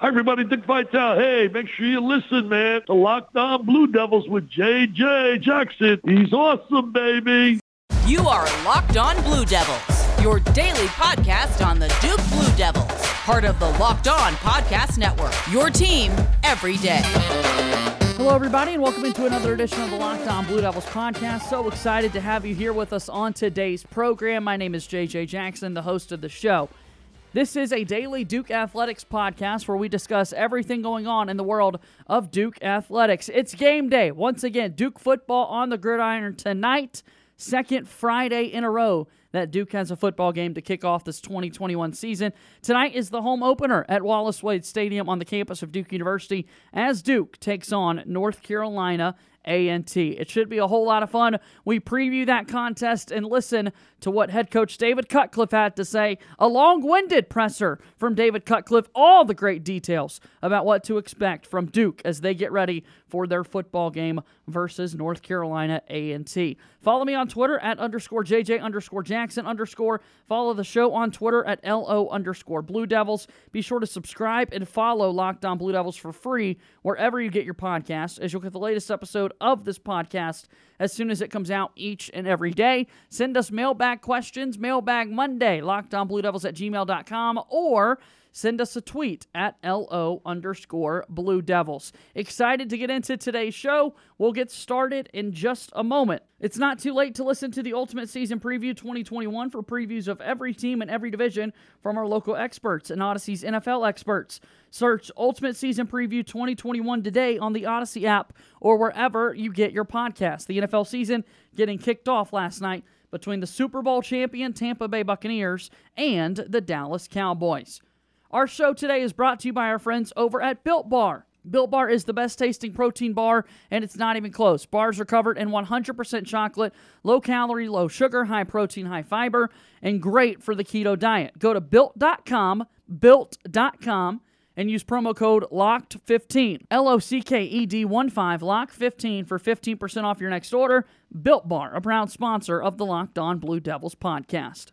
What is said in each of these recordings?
Hi, everybody. Dick Vitale. Hey, make sure you listen, man. to Locked On Blue Devils with J.J. Jackson. He's awesome, baby. You are Locked On Blue Devils, your daily podcast on the Duke Blue Devils, part of the Locked On Podcast Network. Your team every day. Hello, everybody, and welcome into another edition of the Locked On Blue Devils podcast. So excited to have you here with us on today's program. My name is JJ Jackson, the host of the show. This is a daily Duke Athletics podcast where we discuss everything going on in the world of Duke Athletics. It's game day. Once again, Duke football on the gridiron tonight, second Friday in a row that Duke has a football game to kick off this 2021 season. Tonight is the home opener at Wallace Wade Stadium on the campus of Duke University as Duke takes on North Carolina a&T. It should be a whole lot of fun. We preview that contest and listen to what head coach David Cutcliffe had to say. A long-winded presser from David Cutcliffe. All the great details about what to expect from Duke as they get ready for their football game versus North Carolina A&T. Follow me on Twitter at underscore JJ underscore Jackson underscore. Follow the show on Twitter at LO underscore Blue Devils. Be sure to subscribe and follow Locked On Blue Devils for free wherever you get your podcasts as you'll get the latest episode of this podcast as soon as it comes out each and every day. Send us mailbag questions, mailbag Monday, lockedonbluedevils at gmail.com, or send us a tweet at LO underscore Blue Devils. Excited to get into today's show. We'll get started in just a moment. It's not too late to listen to the Ultimate Season Preview 2021 for previews of every team and every division from our local experts and Audacy's NFL experts. Search Ultimate Season Preview 2021 today on the Audacy app or wherever you get your podcast. The NFL season getting kicked off last night between the Super Bowl champion Tampa Bay Buccaneers and the Dallas Cowboys. Our show today is brought to you by our friends over at Built Bar. Built Bar is the best tasting protein bar, and it's not even close. Bars are covered in 100% chocolate, low calorie, low sugar, high protein, high fiber, and great for the keto diet. Go to built.com, built.com, and use promo code LOCKED15. L O C K E D 1 5, LOCK15 for 15% off your next order. Built Bar, a proud sponsor of the Locked On Blue Devils podcast.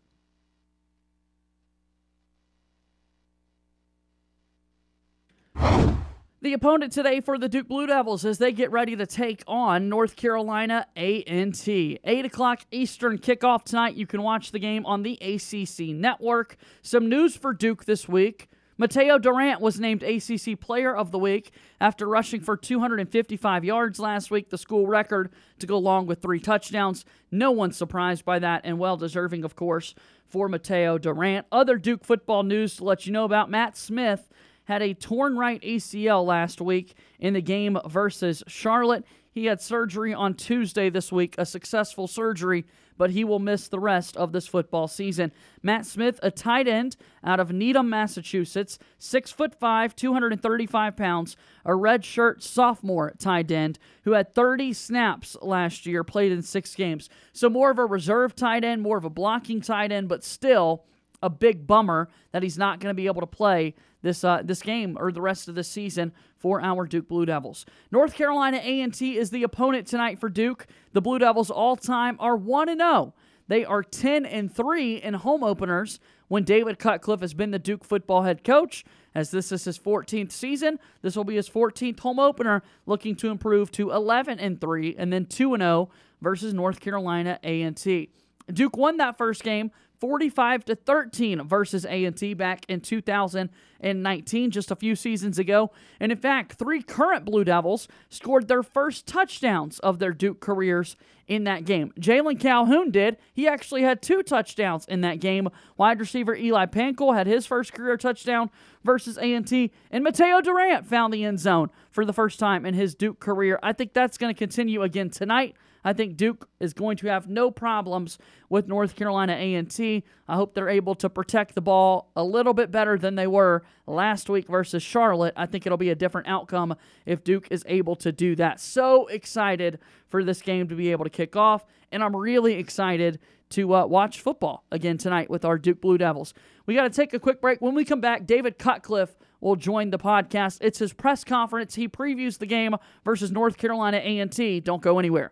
The opponent today for the Duke Blue Devils as they get ready to take on North Carolina A&T. 8 o'clock Eastern kickoff tonight. You can watch the game on the ACC network. Some news for Duke this week. Mateo Durant was named ACC Player of the Week after rushing for 255 yards last week, the school record, to go along with three touchdowns. No one's surprised by that, and well deserving, of course, for Mateo Durant. Other Duke football news to let you know about Matt Smith had a torn right ACL last week in the game versus Charlotte. He had surgery on Tuesday this week, a successful surgery, but he will miss the rest of this football season. Matt Smith, a tight end out of Needham, Massachusetts, six foot five, 235 pounds, a red shirt sophomore tight end who had 30 snaps last year, played in six games. So more of a reserve tight end, more of a blocking tight end, but still a big bummer that he's not going to be able to play this uh, this game or the rest of the season for our Duke Blue Devils. North Carolina A&T is the opponent tonight for Duke. The Blue Devils all time are 1 and 0. They are 10 and 3 in home openers when David Cutcliffe has been the Duke football head coach. As this is his 14th season, this will be his 14th home opener, looking to improve to 11 and 3 and then 2 and 0 versus North Carolina A&T. Duke won that first game 45 to 13 versus A&T back in 2019 just a few seasons ago. And in fact, three current Blue Devils scored their first touchdowns of their Duke careers in that game. Jalen Calhoun did. He actually had two touchdowns in that game. Wide receiver Eli Pancol had his first career touchdown versus A&T, and Mateo Durant found the end zone for the first time in his Duke career. I think that's going to continue again tonight. I think Duke is going to have no problems with North Carolina A&T. I hope they're able to protect the ball a little bit better than they were last week versus Charlotte. I think it'll be a different outcome if Duke is able to do that. So excited for this game to be able to kick off, and I'm really excited to uh, watch football again tonight with our Duke Blue Devils. We got to take a quick break. When we come back, David Cutcliffe will join the podcast. It's his press conference. He previews the game versus North Carolina A&T. Don't go anywhere.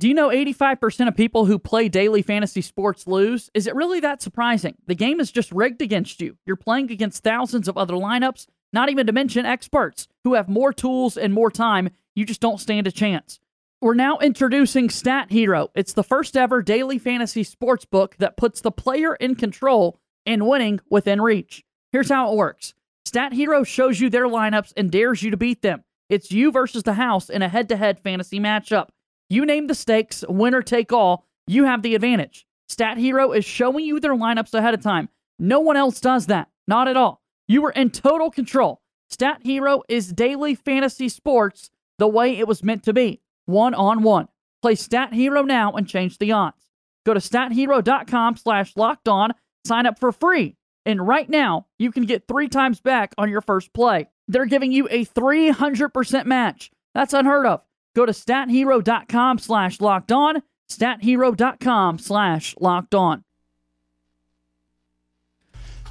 Do you know 85% of people who play daily fantasy sports lose? Is it really that surprising? The game is just rigged against you. You're playing against thousands of other lineups, not even to mention experts who have more tools and more time. You just don't stand a chance. We're now introducing Stat Hero. It's the first ever daily fantasy sports book that puts the player in control and winning within reach. Here's how it works Stat Hero shows you their lineups and dares you to beat them. It's you versus the house in a head to head fantasy matchup. You name the stakes, winner take all, you have the advantage. Stat Hero is showing you their lineups ahead of time. No one else does that. Not at all. You are in total control. Stat Hero is daily fantasy sports the way it was meant to be one on one. Play Stat Hero now and change the odds. Go to stathero.com slash locked on, sign up for free. And right now, you can get three times back on your first play. They're giving you a 300% match. That's unheard of. Go to stathero.com slash locked on, stathero.com slash locked on.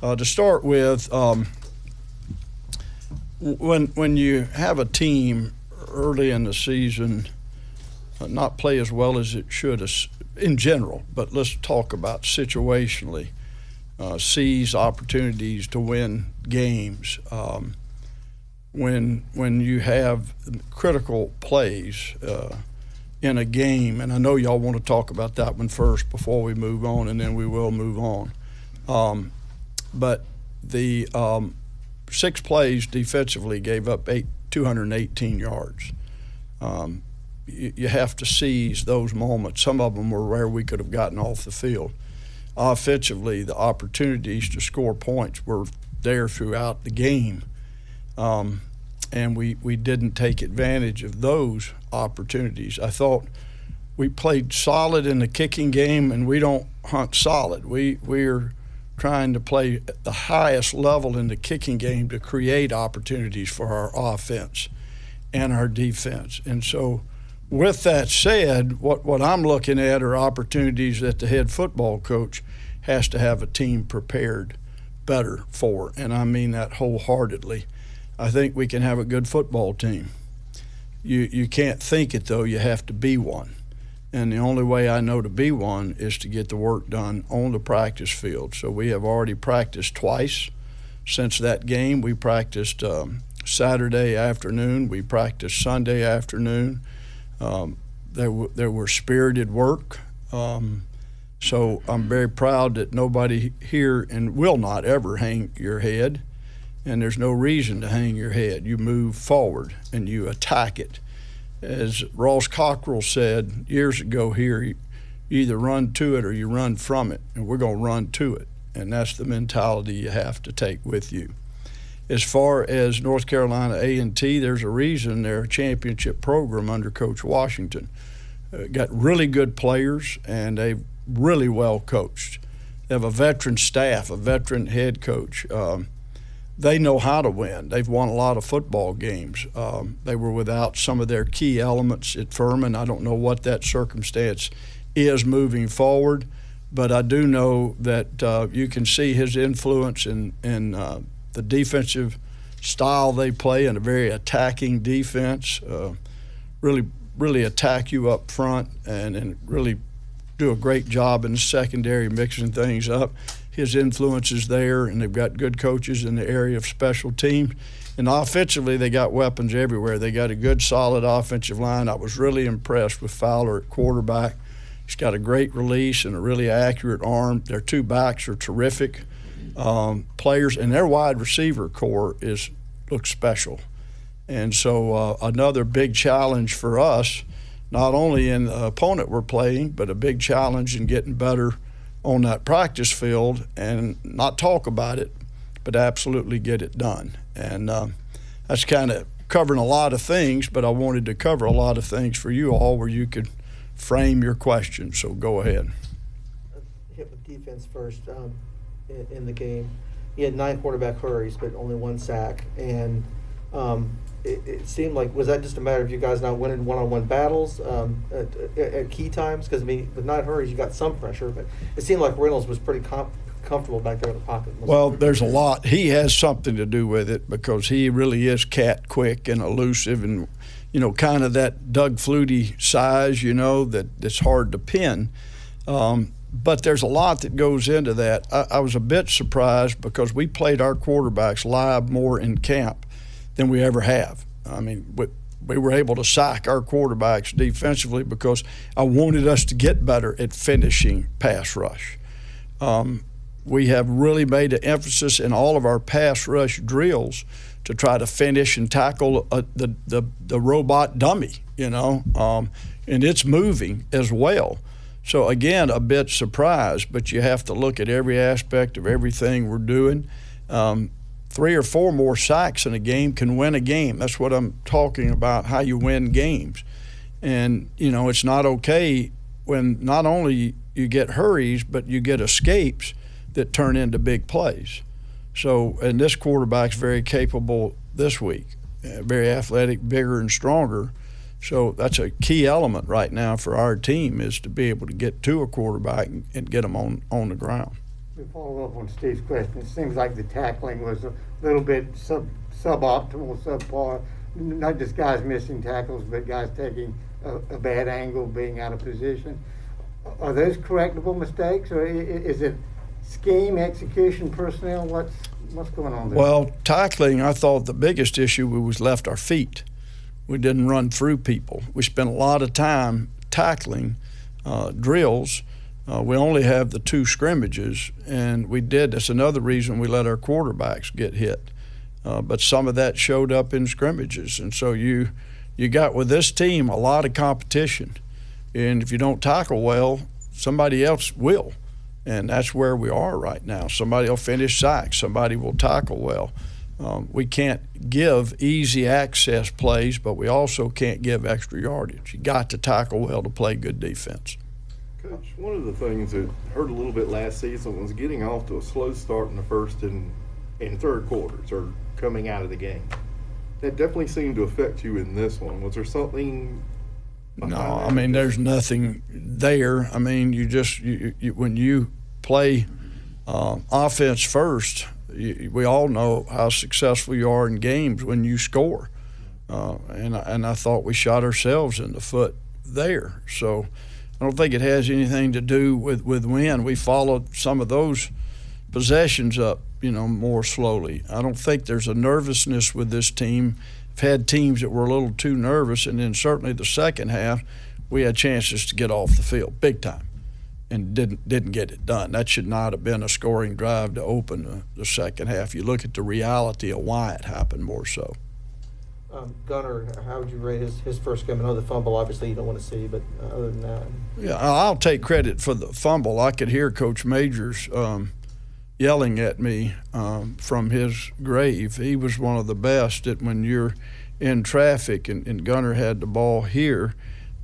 Uh, to start with, um, when when you have a team early in the season uh, not play as well as it should in general, but let's talk about situationally, uh, seize opportunities to win games. Um, when when you have critical plays uh, in a game, and I know y'all want to talk about that one first before we move on, and then we will move on. Um, but the um, six plays defensively gave up eight, 218 yards. Um, you, you have to seize those moments. Some of them were where we could have gotten off the field. Offensively, the opportunities to score points were there throughout the game. Um, and we, we didn't take advantage of those opportunities. I thought we played solid in the kicking game, and we don't hunt solid. We we're trying to play at the highest level in the kicking game to create opportunities for our offense and our defense. And so, with that said, what, what I'm looking at are opportunities that the head football coach has to have a team prepared better for. And I mean that wholeheartedly. I think we can have a good football team. You, you can't think it, though, you have to be one. And the only way I know to be one is to get the work done on the practice field. So we have already practiced twice since that game. We practiced um, Saturday afternoon, we practiced Sunday afternoon. Um, there, w- there were spirited work. Um, so I'm very proud that nobody here and will not ever hang your head. And there's no reason to hang your head. You move forward and you attack it as Ross Cockrell said years ago here, you either run to it or you run from it, and we're going to run to it. And that's the mentality you have to take with you. As far as North Carolina A&T, there's a reason they're a championship program under Coach Washington. Uh, got really good players, and they've really well coached. They have a veteran staff, a veteran head coach. Um, they know how to win. They've won a lot of football games. Um, they were without some of their key elements at Furman. I don't know what that circumstance is moving forward, but I do know that uh, you can see his influence in, in uh, the defensive style they play and a very attacking defense. Uh, really, really attack you up front and, and really do a great job in the secondary mixing things up his influence is there, and they've got good coaches in the area of special teams. And offensively, they got weapons everywhere. They got a good, solid offensive line. I was really impressed with Fowler at quarterback. He's got a great release and a really accurate arm. Their two backs are terrific um, players, and their wide receiver corps is looks special. And so uh, another big challenge for us, not only in the opponent we're playing, but a big challenge in getting better – on that practice field and not talk about it, but absolutely get it done. And uh, that's kind of covering a lot of things, but I wanted to cover a lot of things for you all where you could frame your questions. So go ahead. Hit with defense first um, in, in, the game. He had nine quarterback hurries, but only one sack. And um, it, it, seemed like was that just a matter of you guys not winning one-on-one battles um, at, at, at, key times? Because I mean, with nine hurries, you got some pressure, but it seemed like Reynolds was pretty com- comfortable back there in the pocket. Well, there's a lot. He has something to do with it because he really is cat quick and elusive, and you know, kind of that Doug Flutie size, you know, that it's hard to pin. Um, but there's a lot that goes into that. I, I, was a bit surprised because we played our quarterbacks live more in camp than we ever have. I mean, we, we were able to sack our quarterbacks defensively because I wanted us to get better at finishing pass rush. Um, we have really made an emphasis in all of our pass rush drills to try to finish and tackle uh, the, the, the robot dummy, you know, um, and it's moving as well. So again, a bit surprised, but you have to look at every aspect of everything we're doing. Um, three or four more sacks in a game can win a game. That's what I'm talking about. How you win games, and you know it's not okay when not only you get hurries, but you get escapes that turn into big plays. So, and this quarterback's very capable this week, uh, very athletic, bigger and stronger. So that's a key element right now for our team is to be able to get to a quarterback and, get them on, on the ground. To follow up on Steve's question, it seems like the tackling was a little bit sub suboptimal, subpar. Not just guys missing tackles, but guys taking a, a bad angle, being out of position. Are those correctable mistakes, or is it scheme, execution, personnel? What's what's going on there? Well, tackling, I thought the biggest issue was left our feet we didn't run through people. We spent a lot of time tackling uh, drills. Uh, we only have the two scrimmages, and we did. That's another reason we let our quarterbacks get hit. Uh, but some of that showed up in scrimmages, and so you you got with this team a lot of competition, and if you don't tackle well, somebody else will, and that's where we are right now. Somebody will finish sacks, somebody will tackle well. Um, we can't give easy access plays, but we also can't give extra yardage. You got to tackle well to play good defense. Coach, one of the things that hurt a little bit last season was getting off to a slow start in the first and, and third quarters or coming out of the game. That definitely seemed to affect you in this one. Was there something? No, I mean, there's nothing there. I mean, you just you, you, when you play uh, offense first, we all know how successful you are in games when you score. Uh, and, and I thought we shot ourselves in the foot there. So I don't think it has anything to do with, with win. We followed some of those possessions up, you know, more slowly. I don't think there's a nervousness with this team. I've had teams that were a little too nervous, and then certainly the second half, we had chances to get off the field big time and didn't didn't get it done. That should not have been a scoring drive to open the, the second half. You look at the reality of why it happened more so. Um, Gunner, how would you rate his, his first game? I know the fumble, obviously, you don't want to see, but uh, other than that. Yeah, I'll take credit for the fumble. I could hear Coach Majors um, yelling at me um, from his grave. He was one of the best at when you're in traffic and, and Gunner had the ball here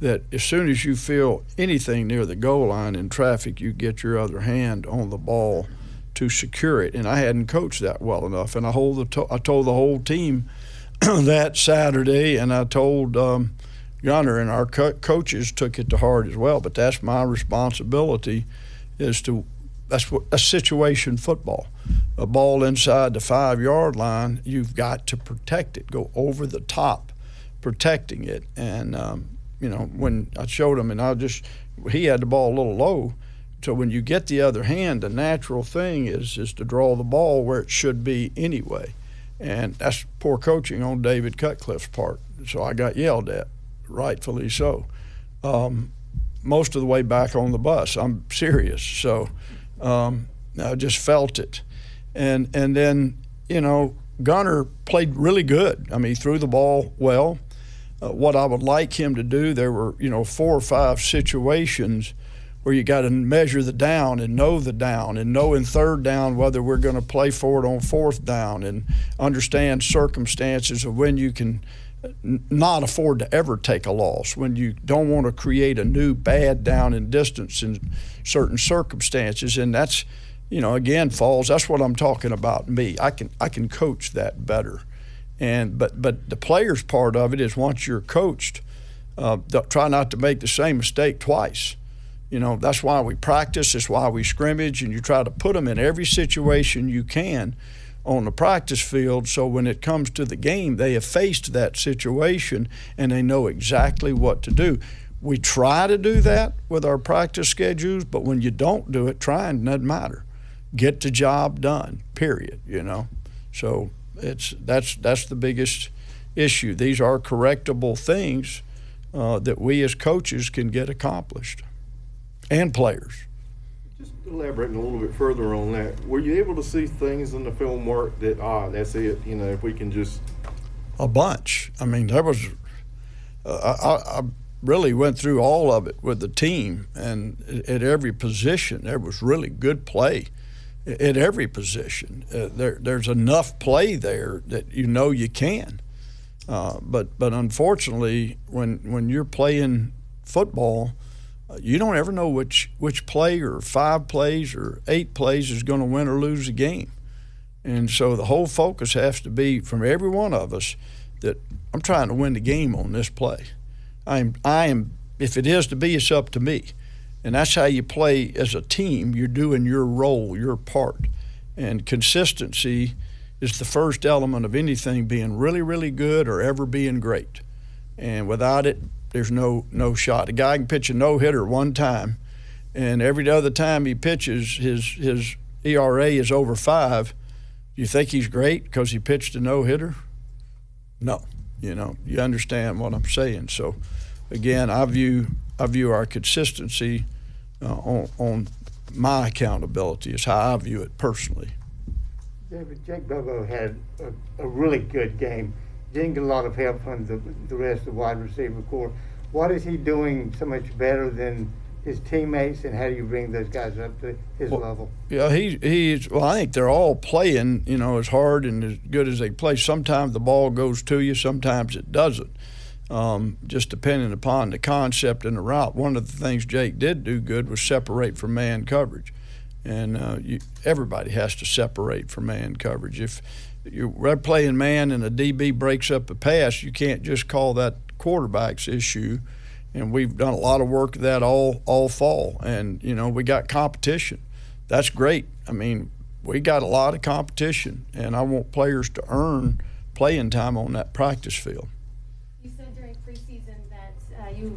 that as soon as you feel anything near the goal line in traffic, you get your other hand on the ball to secure it. And I hadn't coached that well enough. And I, hold the to- I told the whole team that Saturday, and I told um, Gunner, and our co- coaches took it to heart as well. But that's my responsibility is to that's what a situation football. A ball inside the five yard line, you've got to protect it. Go over the top, protecting it, and um, you know, when I showed him, and I just he had the ball a little low. So when you get the other hand, the natural thing is is to draw the ball where it should be anyway, and that's poor coaching on David Cutcliffe's part. So I got yelled at, rightfully so. Um, most of the way back on the bus, I'm serious. So um, I just felt it, and and then you know Gunner played really good. I mean, he threw the ball well uh, what I would like him to do. There were, you know, four or five situations where you got to measure the down and know the down and know in third down whether we're going to play for it on fourth down and understand circumstances of when you can not afford to ever take a loss, when you don't want to create a new bad down and distance in certain circumstances. And that's, you know, again, falls, that's what I'm talking about me. I can, I can coach that better. And but but the players part of it is once you're coached, uh, try not to make the same mistake twice. You know that's why we practice. That's why we scrimmage, and you try to put them in every situation you can, on the practice field. So when it comes to the game, they have faced that situation and they know exactly what to do. We try to do that with our practice schedules, but when you don't do it, trying doesn't matter. Get the job done. Period. You know, so it's that's that's the biggest issue. These are correctable things uh, that we as coaches can get accomplished, and players. Just elaborating a little bit further on that, were you able to see things in the film work that ah, that's it? You know, if we can just a bunch. I mean, there was. Uh, I, I really went through all of it with the team, and at every position there was really good play. At every position, uh, there, there's enough play there that you know you can. Uh, but but unfortunately, when when you're playing football, you don't ever know which which play or five plays or eight plays is going to win or lose the game. And so the whole focus has to be from every one of us that I'm trying to win the game on this play. I am I am if it is to be, it's up to me. And that's how you play as a team. You're doing your role, your part. And consistency is the first element of anything being really, really good or ever being great. And without it, there's no no shot. A guy can pitch a no hitter one time, and every other time he pitches, his his ERA is over five. You think he's great because he pitched a no hitter? No, you know you understand what I'm saying. So, again, I view I view our consistency uh, on on my accountability is how I view it personally. David, Jake Bobo had a, a, really good game. Didn't get a lot of help from the, the rest of the wide receiver corps. What is he doing so much better than his teammates, and how do you bring those guys up to his well, level? Yeah, he he's well. I think they're all playing, you know, as hard and as good as they play. Sometimes the ball goes to you, sometimes it doesn't. Um, just depending upon the concept and the route. One of the things Jake did do good was separate from man coverage and uh, you, everybody has to separate from man coverage. If you're playing man and a DB breaks up a pass, you can't just call that quarterback's issue. And we've done a lot of work that all all fall, and you know we got competition. That's great. I mean, we got a lot of competition, and I want players to earn playing time on that practice field you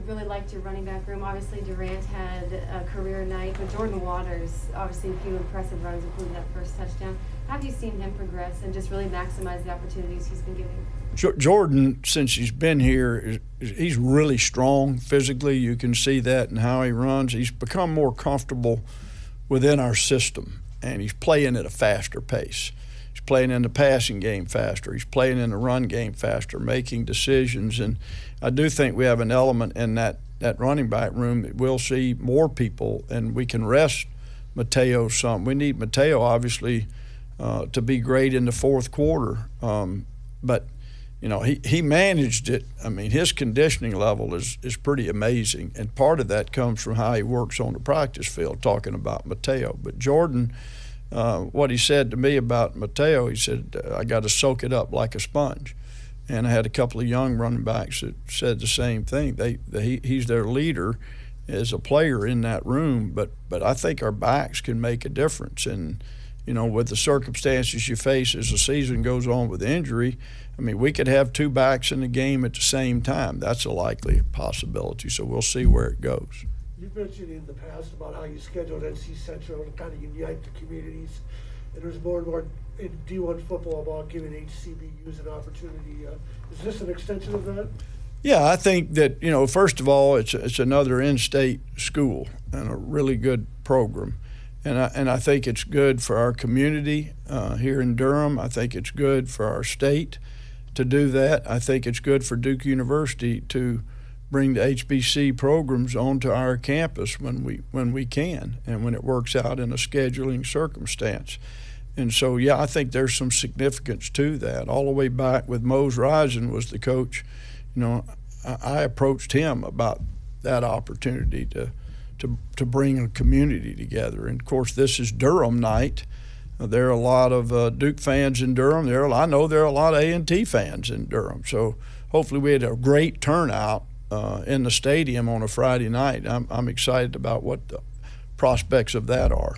really liked your running back room. Obviously, Durant had a career night, but Jordan Waters, obviously, a few impressive runs, including that first touchdown. Have you seen him progress and just really maximize the opportunities he's been given? Jordan, since he's been here, he's really strong physically. You can see that in how he runs. He's become more comfortable within our system, and he's playing at a faster pace. Playing in the passing game faster. He's playing in the run game faster, making decisions. And I do think we have an element in that, that running back room that we'll see more people and we can rest Mateo some. We need Mateo, obviously, uh, to be great in the fourth quarter. Um, but, you know, he, he managed it. I mean, his conditioning level is, is pretty amazing. And part of that comes from how he works on the practice field, talking about Mateo. But Jordan, uh, what he said to me about Mateo, he said, I got to soak it up like a sponge. And I had a couple of young running backs that said the same thing. They, they he's their leader as a player in that room, but but I think our backs can make a difference. And you know, with the circumstances you face as the season goes on with injury, I mean, we could have two backs in the game at the same time. That's a likely possibility. So we'll see where it goes. You mentioned in the past about how you scheduled NC Central to kind of unite the communities, and there's more and more in D1 football about giving HBCUs an opportunity. Uh, is this an extension of that? Yeah, I think that you know, first of all, it's it's another in-state school and a really good program, and I, and I think it's good for our community uh, here in Durham. I think it's good for our state to do that. I think it's good for Duke University to bring the HBC programs onto our campus when we when we can and when it works out in a scheduling circumstance. And so, yeah, I think there's some significance to that. All the way back with Mose Rison was the coach. You know, I, I approached him about that opportunity to, to to bring a community together. And of course, this is Durham night. There are a lot of uh, Duke fans in Durham. There, are, I know there are a lot of A and T fans in Durham. So hopefully, we had a great turnout uh, in the stadium on a Friday night. I'm, I'm excited about what the prospects of that are.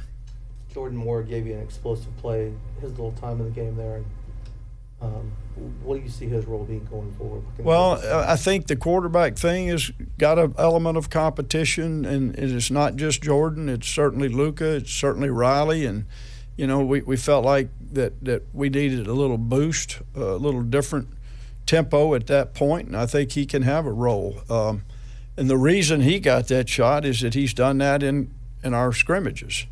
Jordan Moore gave you an explosive play, his little time in the game there. And, um, what do you see his role being going forward? What can he Well, I think the quarterback thing has got an element of competition, and it's not just Jordan. It's certainly Luca. It's certainly Riley, and you know we, we felt like that that we needed a little boost, a little different tempo at that point, and I think he can have a role. Um, and the reason he got that shot is that he's done that in in our scrimmages.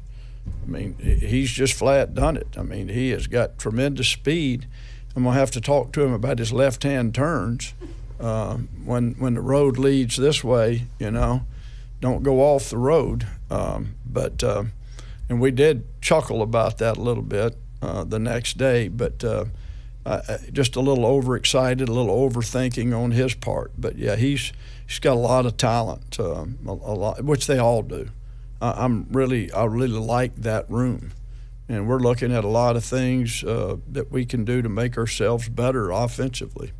I mean, he's just flat done it. I mean, he has got tremendous speed. I'm gonna have to talk to him about his left-hand turns uh, when when the road leads this way. You know, don't go off the road. Um, but uh, and we did chuckle about that a little bit uh, the next day, but uh, uh, just a little overexcited, a little overthinking on his part. But yeah, he's he's got a lot of talent, um, a, a lot, which they all do. I, I'm really I really like that room and we're looking at a lot of things uh, that we can do to make ourselves better offensively.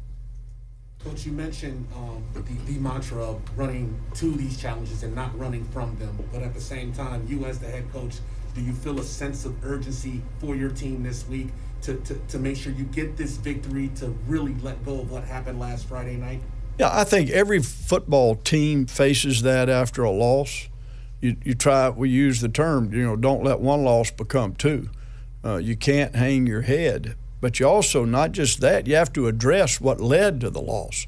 Coach, you mentioned um, the, the mantra of running to these challenges and not running from them. But at the same time, you as the head coach, do you feel a sense of urgency for your team this week to, to, to make sure you get this victory to really let go of what happened last Friday night? Yeah, I think every football team faces that after a loss. You, you try, we use the term, you know, don't let one loss become two. Uh, you can't hang your head. But you also, not just that, you have to address what led to the loss.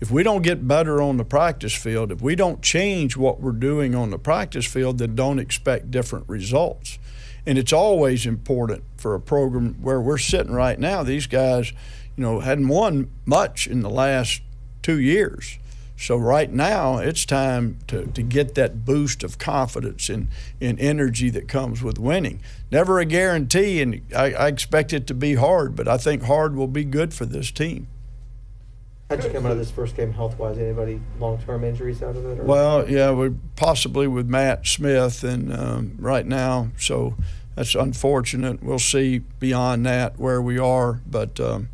If we don't get better on the practice field, if we don't change what we're doing on the practice field, then don't expect different results. And it's always important for a program where we're sitting right now. These guys, you know, hadn't won much in the last two years. So right now, it's time to, to get that boost of confidence and, and energy that comes with winning. Never a guarantee, and I, I expect it to be hard, but I think hard will be good for this team. How'd you come out of this first game health wise? Anybody long term injuries out of it? Or? Well, yeah, we possibly with Matt Smith, and um, right now, so that's unfortunate. We'll see beyond that where we are, but um,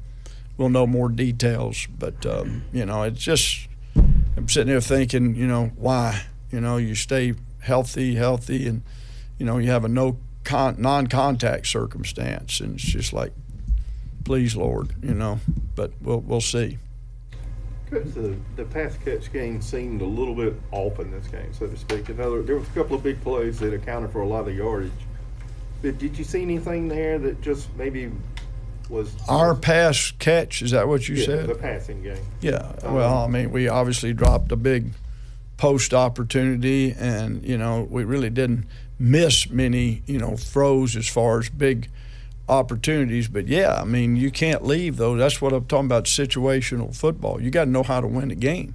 we'll know more details. But um, you know, it's just I'm sitting there thinking, you know, why? You know, you stay healthy, healthy, and you know, you have a no con- non-contact circumstance, and it's just like, please, Lord, you know. But we'll we'll see. The, the pass catch game seemed a little bit off in this game, so to speak. Another, there was a couple of big plays that accounted for a lot of yardage. But did you see anything there that just maybe was Our pass catch is that what you yeah, said? the passing game? Yeah. Um, well, I mean, we obviously dropped a big post opportunity, and you know, we really didn't miss many, you know, throws as far as big opportunities. But yeah, I mean, you can't leave those. That's what I'm talking about. Situational football. You got to know how to win a game,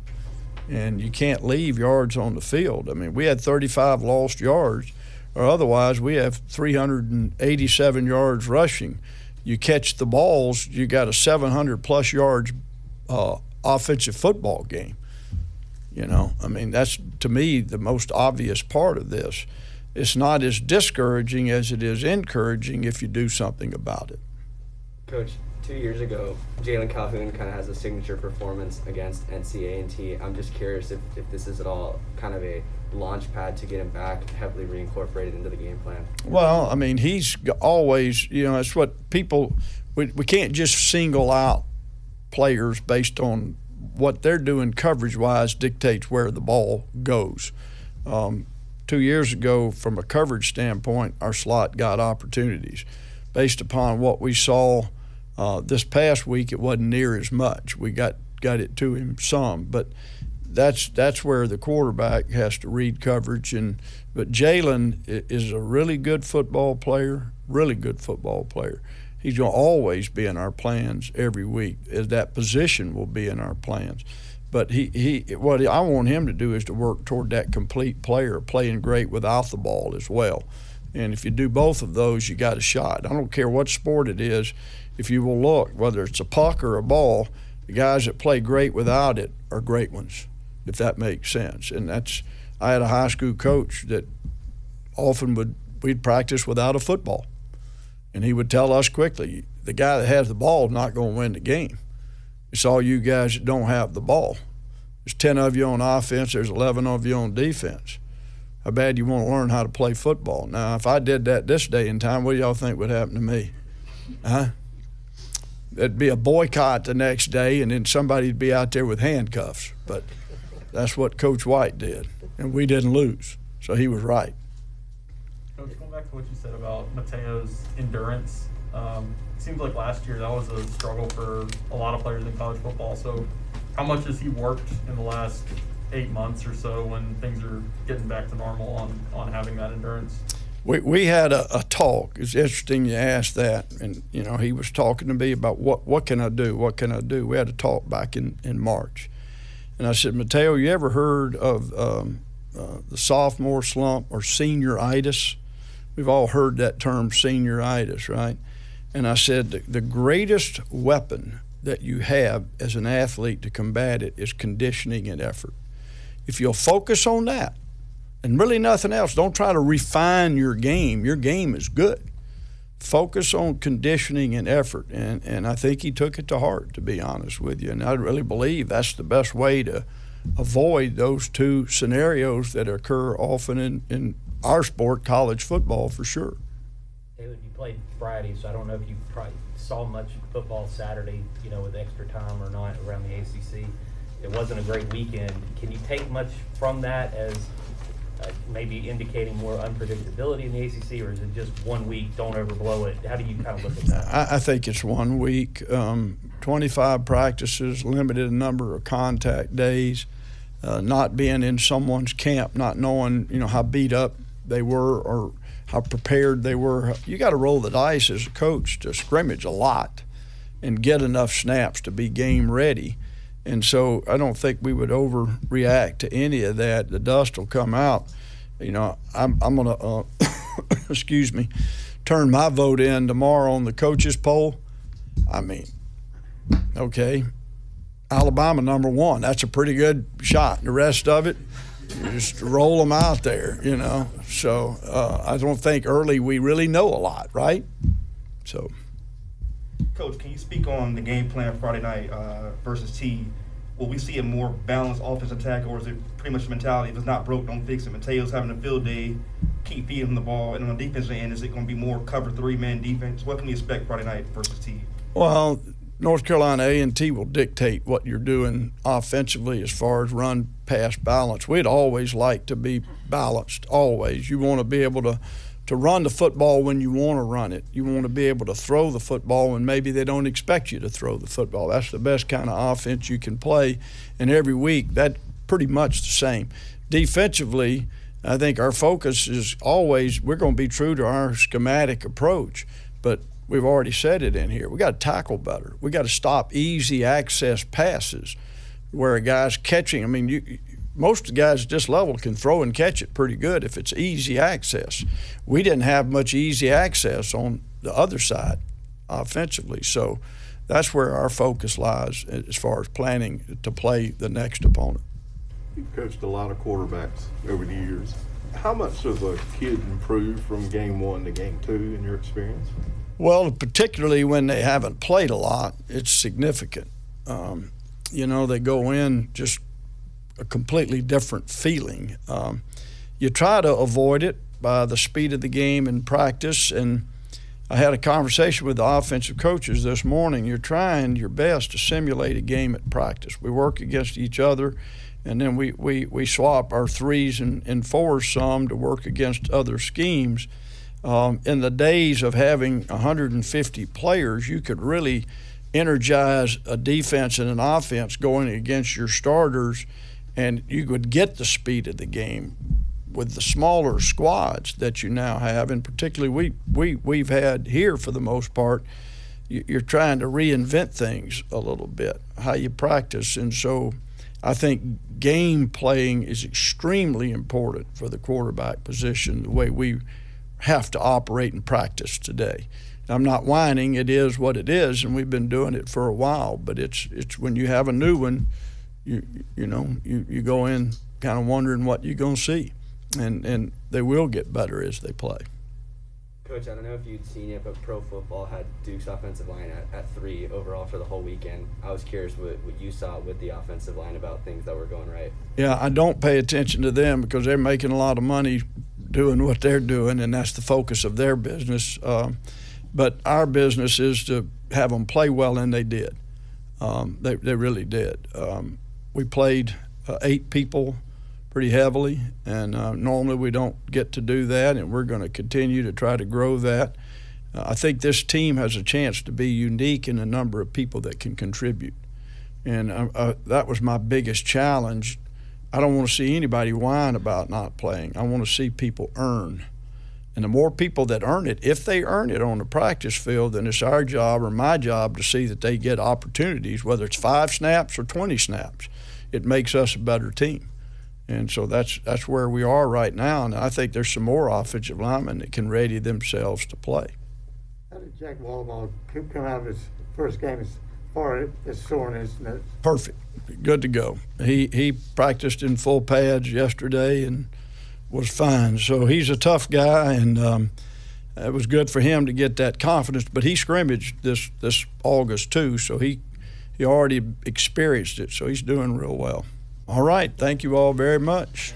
and you can't leave yards on the field. I mean, we had 35 lost yards, or otherwise we have 387 yards rushing. You catch the balls, you got a 700 plus yards uh, offensive football game. You know, I mean, that's to me the most obvious part of this. It's not as discouraging as it is encouraging if you do something about it. Coach, two years ago, Jalen Calhoun kind of has a signature performance against NCA&T. I'm just curious if, if this is at all kind of a launch pad to get him back heavily reincorporated into the game plan. Well, I mean, he's always, you know, it's what people, we, we can't just single out players based on what they're doing coverage wise dictates where the ball goes. Um, two years ago, from a coverage standpoint, our slot got opportunities. Based upon what we saw uh, this past week, it wasn't near as much. We got got it to him some, but that's that's where the quarterback has to read coverage. And but Jalen is a really good football player, really good football player. He's going to always be in our plans every week. As that position will be in our plans. But he, he what I want him to do is to work toward that complete player, playing great without the ball as well. And if you do both of those, you got a shot. I don't care what sport it is. If you will look, whether it's a puck or a ball, the guys that play great without it are great ones, if that makes sense. And that's I had a high school coach that often would we'd practice without a football, and he would tell us quickly, the guy that has the ball is not going to win the game. It's all you guys that don't have the ball. There's ten of you on offense. There's eleven of you on defense. how bad you want to learn how to play football. Now, if I did that this day and time, what do y'all think would happen to me? Huh? It'd be a boycott the next day, and then somebody'd be out there with handcuffs. But that's what Coach White did, and we didn't lose. So he was right. Coach, going back to what you said about Mateo's endurance, um, it seems like last year that was a struggle for a lot of players in college football. So, how much has he worked in the last eight months or so when things are getting back to normal on, on having that endurance? We, we had a, a talk. It's interesting you asked that. And, you know, he was talking to me about what, what can I do? What can I do? We had a talk back in, in March. And I said, Mateo, you ever heard of um, uh, the sophomore slump or senioritis? We've all heard that term senioritis, right? And I said, the, the greatest weapon that you have as an athlete to combat it is conditioning and effort. If you'll focus on that, and really nothing else. Don't try to refine your game. Your game is good. Focus on conditioning and effort. And, and I think he took it to heart, to be honest with you. And I really believe that's the best way to avoid those two scenarios that occur often in, in our sport, college football, for sure. David, you played Friday, so I don't know if you probably saw much football Saturday, you know, with extra time or not around the ACC. It wasn't a great weekend. Can you take much from that as maybe indicating more unpredictability in the ACC, or is it just one week? Don't overblow it. How do you kind of look at that? I, I think it's one week, um, 25 practices, limited number of contact days, uh, not being in someone's camp, not knowing you know how beat up they were or how prepared they were. You got to roll the dice as a coach to scrimmage a lot and get enough snaps to be game ready. And so I don't think we would overreact to any of that. The dust will come out. You know, I'm, I'm going to, uh, excuse me, turn my vote in tomorrow on the coaches poll. I mean, okay, Alabama number one. That's a pretty good shot. The rest of it, just roll them out there, you know. So uh, I don't think early we really know a lot, right? So. Coach, can you speak on the game plan Friday night uh, versus T? Will we see a more balanced offensive attack, or is it pretty much the mentality if it's not broke, don't fix it? Mateo's having a field day, keep feeding the ball, and on the defensive end, is it going to be more cover three man defense? What can we expect Friday night versus T? Well, North Carolina A and T will dictate what you're doing offensively as far as run pass balance. We'd always like to be balanced. Always, you want to be able to to run the football when you want to run it. You want to be able to throw the football when maybe they don't expect you to throw the football. That's the best kind of offense you can play. And every week, that pretty much the same. Defensively, I think our focus is always we're going to be true to our schematic approach, but we've already said it in here. We got to tackle better. We got to stop easy access passes where a guy's catching. I mean, you most of the guys at this level can throw and catch it pretty good if it's easy access. We didn't have much easy access on the other side offensively. So that's where our focus lies as far as planning to play the next opponent. You've coached a lot of quarterbacks over the years. How much does a kid improve from game one to game two in your experience? Well, particularly when they haven't played a lot, it's significant. Um, you know, they go in just a completely different feeling. Um, you try to avoid it by the speed of the game in practice. And I had a conversation with the offensive coaches this morning. You're trying your best to simulate a game at practice. We work against each other, and then we, we, we swap our threes and, and fours some to work against other schemes. Um, in the days of having 150 players, you could really energize a defense and an offense going against your starters and you could get the speed of the game with the smaller squads that you now have, and particularly we, we, we've had here for the most part, you're trying to reinvent things a little bit, how you practice. And so I think game playing is extremely important for the quarterback position, the way we have to operate and practice today. I'm not whining, it is what it is, and we've been doing it for a while, but it's, it's when you have a new one – you you know you, you go in kind of wondering what you're going to see, and and they will get better as they play. Coach, I don't know if you'd seen it, but Pro Football had Duke's offensive line at, at three overall for the whole weekend. I was curious what, what you saw with the offensive line about things that were going right. Yeah, I don't pay attention to them because they're making a lot of money doing what they're doing, and that's the focus of their business. Um, but our business is to have them play well, and they did. Um, they, they really did. Um, we played uh, eight people pretty heavily, and uh, normally we don't get to do that, and we're going to continue to try to grow that. Uh, I think this team has a chance to be unique in the number of people that can contribute, and uh, uh, that was my biggest challenge. I don't want to see anybody whine about not playing. I want to see people earn. And the more people that earn it, if they earn it on the practice field, then it's our job or my job to see that they get opportunities, whether it's five snaps or 20 snaps. It makes us a better team. And so that's that's where we are right now. And I think there's some more offensive linemen that can ready themselves to play. How did Jack Wohlabaugh come out of his first game far as soreness? Perfect. Good to go. He he practiced in full pads yesterday and was fine. So he's a tough guy, and um, it was good for him to get that confidence. But he scrimmaged this this August too, so he he already experienced it. So he's doing real well. All right. Thank you all very much.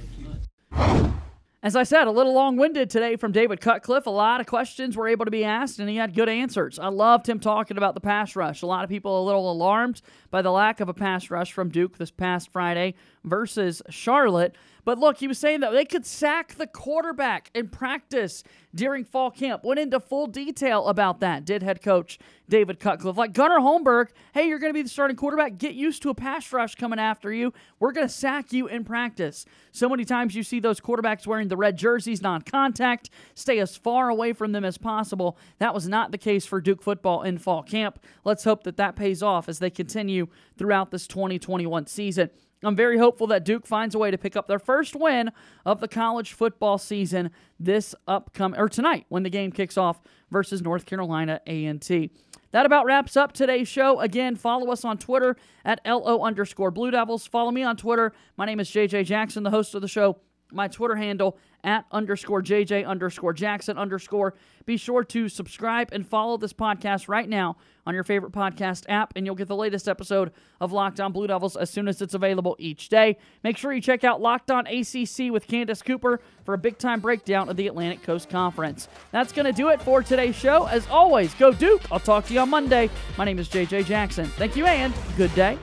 As I said, a little long winded today from David Cutcliffe. A lot of questions were able to be asked, and he had good answers. I loved him talking about the pass rush. A lot of people a little alarmed by the lack of a pass rush from Duke this past Friday versus Charlotte. But look, he was saying that they could sack the quarterback in practice during fall camp. Went into full detail about that, did head coach David Cutcliffe. Like Gunnar Holmberg, hey, you're going to be the starting quarterback. Get used to a pass rush coming after you. We're going to sack you in practice. So many times you see those quarterbacks wearing the red jerseys, non contact, stay as far away from them as possible. That was not the case for Duke football in fall camp. Let's hope that that pays off as they continue throughout this 2021 season. I'm very hopeful that Duke finds a way to pick up their first win of the college football season this upcoming or tonight when the game kicks off versus North Carolina A&T. That about wraps up today's show. Again, follow us on Twitter at LO underscore Blue Devils. Follow me on Twitter. My name is JJ Jackson, the host of the show. My Twitter handle at underscore JJ underscore Jackson underscore. Be sure to subscribe and follow this podcast right now on your favorite podcast app, and you'll get the latest episode of Locked On Blue Devils as soon as it's available each day. Make sure you check out Locked On ACC with Candace Cooper for a big time breakdown of the Atlantic Coast Conference. That's going to do it for today's show. As always, go Duke. I'll talk to you on Monday. My name is JJ Jackson. Thank you and good day.